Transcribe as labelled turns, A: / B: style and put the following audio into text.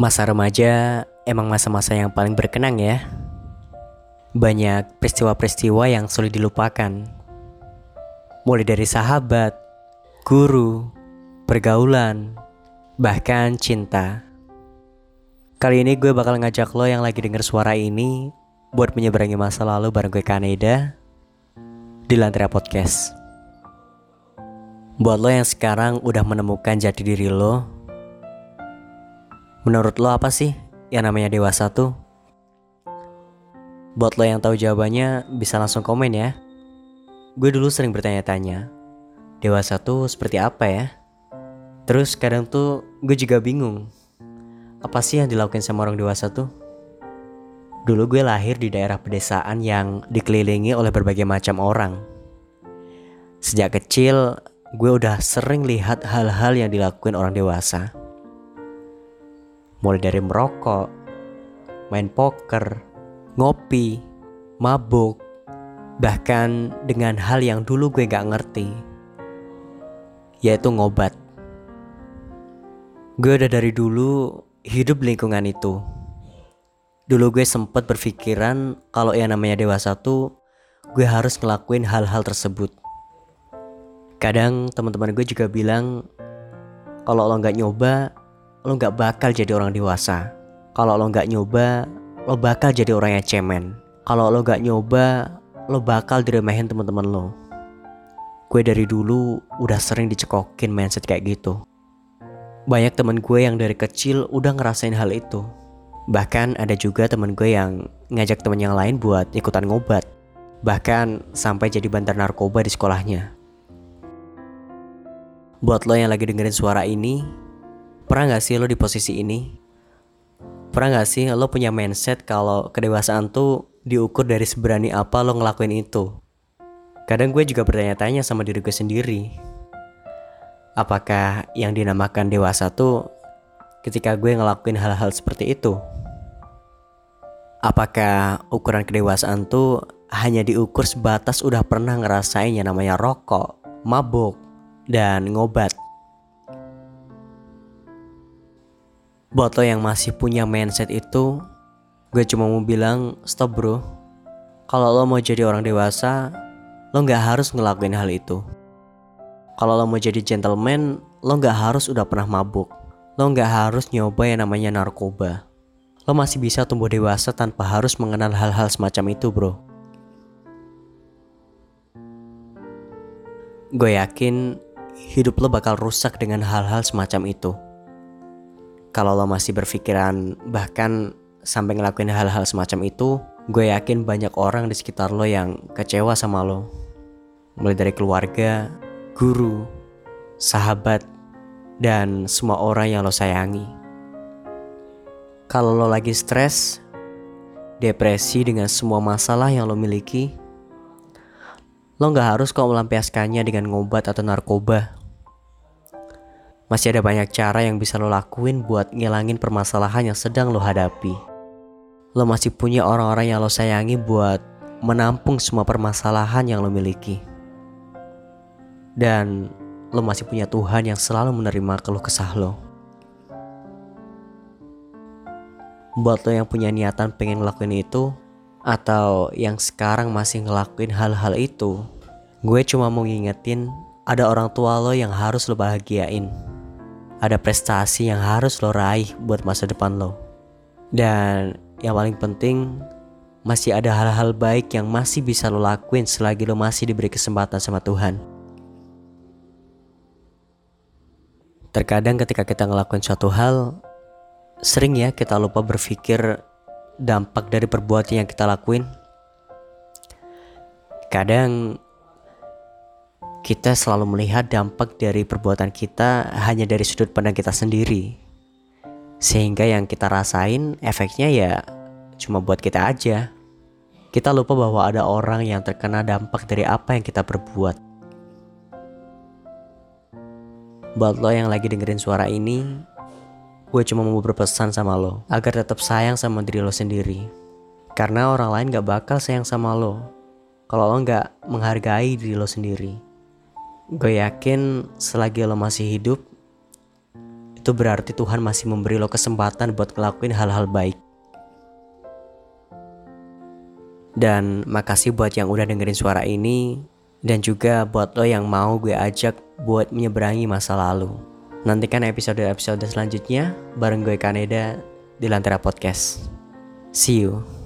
A: Masa remaja emang masa-masa yang paling berkenang ya. Banyak peristiwa-peristiwa yang sulit dilupakan. Mulai dari sahabat, guru, pergaulan, bahkan cinta. Kali ini gue bakal ngajak lo yang lagi denger suara ini buat menyeberangi masa lalu bareng gue Kaneda di Lantera Podcast. Buat lo yang sekarang udah menemukan jati diri lo, Menurut lo apa sih yang namanya dewasa tuh? Buat lo yang tahu jawabannya bisa langsung komen ya. Gue dulu sering bertanya-tanya, dewasa tuh seperti apa ya? Terus kadang tuh gue juga bingung, apa sih yang dilakukan sama orang dewasa tuh? Dulu gue lahir di daerah pedesaan yang dikelilingi oleh berbagai macam orang. Sejak kecil, gue udah sering lihat hal-hal yang dilakukan orang dewasa mulai dari merokok, main poker, ngopi, mabuk, bahkan dengan hal yang dulu gue gak ngerti, yaitu ngobat. Gue udah dari dulu hidup lingkungan itu. Dulu gue sempet berpikiran kalau yang namanya dewasa tuh gue harus ngelakuin hal-hal tersebut. Kadang teman-teman gue juga bilang kalau lo nggak nyoba lo nggak bakal jadi orang dewasa. Kalau lo nggak nyoba, lo bakal jadi orang yang cemen. Kalau lo nggak nyoba, lo bakal diremehin teman-teman lo. Gue dari dulu udah sering dicekokin mindset kayak gitu. Banyak temen gue yang dari kecil udah ngerasain hal itu. Bahkan ada juga temen gue yang ngajak temen yang lain buat ikutan ngobat. Bahkan sampai jadi bandar narkoba di sekolahnya. Buat lo yang lagi dengerin suara ini, Pernah gak sih lo di posisi ini? Pernah gak sih lo punya mindset kalau kedewasaan tuh diukur dari seberani apa lo ngelakuin itu? Kadang gue juga bertanya-tanya sama diri gue sendiri. Apakah yang dinamakan dewasa tuh ketika gue ngelakuin hal-hal seperti itu? Apakah ukuran kedewasaan tuh hanya diukur sebatas udah pernah ngerasain yang namanya rokok, mabuk, dan ngobat? Buat lo yang masih punya mindset itu, gue cuma mau bilang stop bro. Kalau lo mau jadi orang dewasa, lo nggak harus ngelakuin hal itu. Kalau lo mau jadi gentleman, lo nggak harus udah pernah mabuk. Lo nggak harus nyoba yang namanya narkoba. Lo masih bisa tumbuh dewasa tanpa harus mengenal hal-hal semacam itu bro. Gue yakin hidup lo bakal rusak dengan hal-hal semacam itu kalau lo masih berpikiran bahkan sampai ngelakuin hal-hal semacam itu, gue yakin banyak orang di sekitar lo yang kecewa sama lo. Mulai dari keluarga, guru, sahabat, dan semua orang yang lo sayangi. Kalau lo lagi stres, depresi dengan semua masalah yang lo miliki, lo gak harus kok melampiaskannya dengan ngobat atau narkoba. Masih ada banyak cara yang bisa lo lakuin buat ngilangin permasalahan yang sedang lo hadapi. Lo masih punya orang-orang yang lo sayangi buat menampung semua permasalahan yang lo miliki. Dan lo masih punya Tuhan yang selalu menerima keluh kesah lo. Buat lo yang punya niatan pengen ngelakuin itu, atau yang sekarang masih ngelakuin hal-hal itu, gue cuma mau ngingetin ada orang tua lo yang harus lo bahagiain ada prestasi yang harus lo raih buat masa depan lo. Dan yang paling penting, masih ada hal-hal baik yang masih bisa lo lakuin selagi lo masih diberi kesempatan sama Tuhan. Terkadang ketika kita ngelakuin suatu hal, sering ya kita lupa berpikir dampak dari perbuatan yang kita lakuin. Kadang kita selalu melihat dampak dari perbuatan kita hanya dari sudut pandang kita sendiri. Sehingga yang kita rasain efeknya ya cuma buat kita aja. Kita lupa bahwa ada orang yang terkena dampak dari apa yang kita perbuat. Buat lo yang lagi dengerin suara ini, gue cuma mau berpesan sama lo agar tetap sayang sama diri lo sendiri. Karena orang lain gak bakal sayang sama lo kalau lo gak menghargai diri lo sendiri. Gue yakin selagi lo masih hidup, itu berarti Tuhan masih memberi lo kesempatan buat ngelakuin hal-hal baik. Dan makasih buat yang udah dengerin suara ini dan juga buat lo yang mau gue ajak buat menyeberangi masa lalu. Nantikan episode-episode selanjutnya bareng gue Kaneda di Lantera Podcast. See you.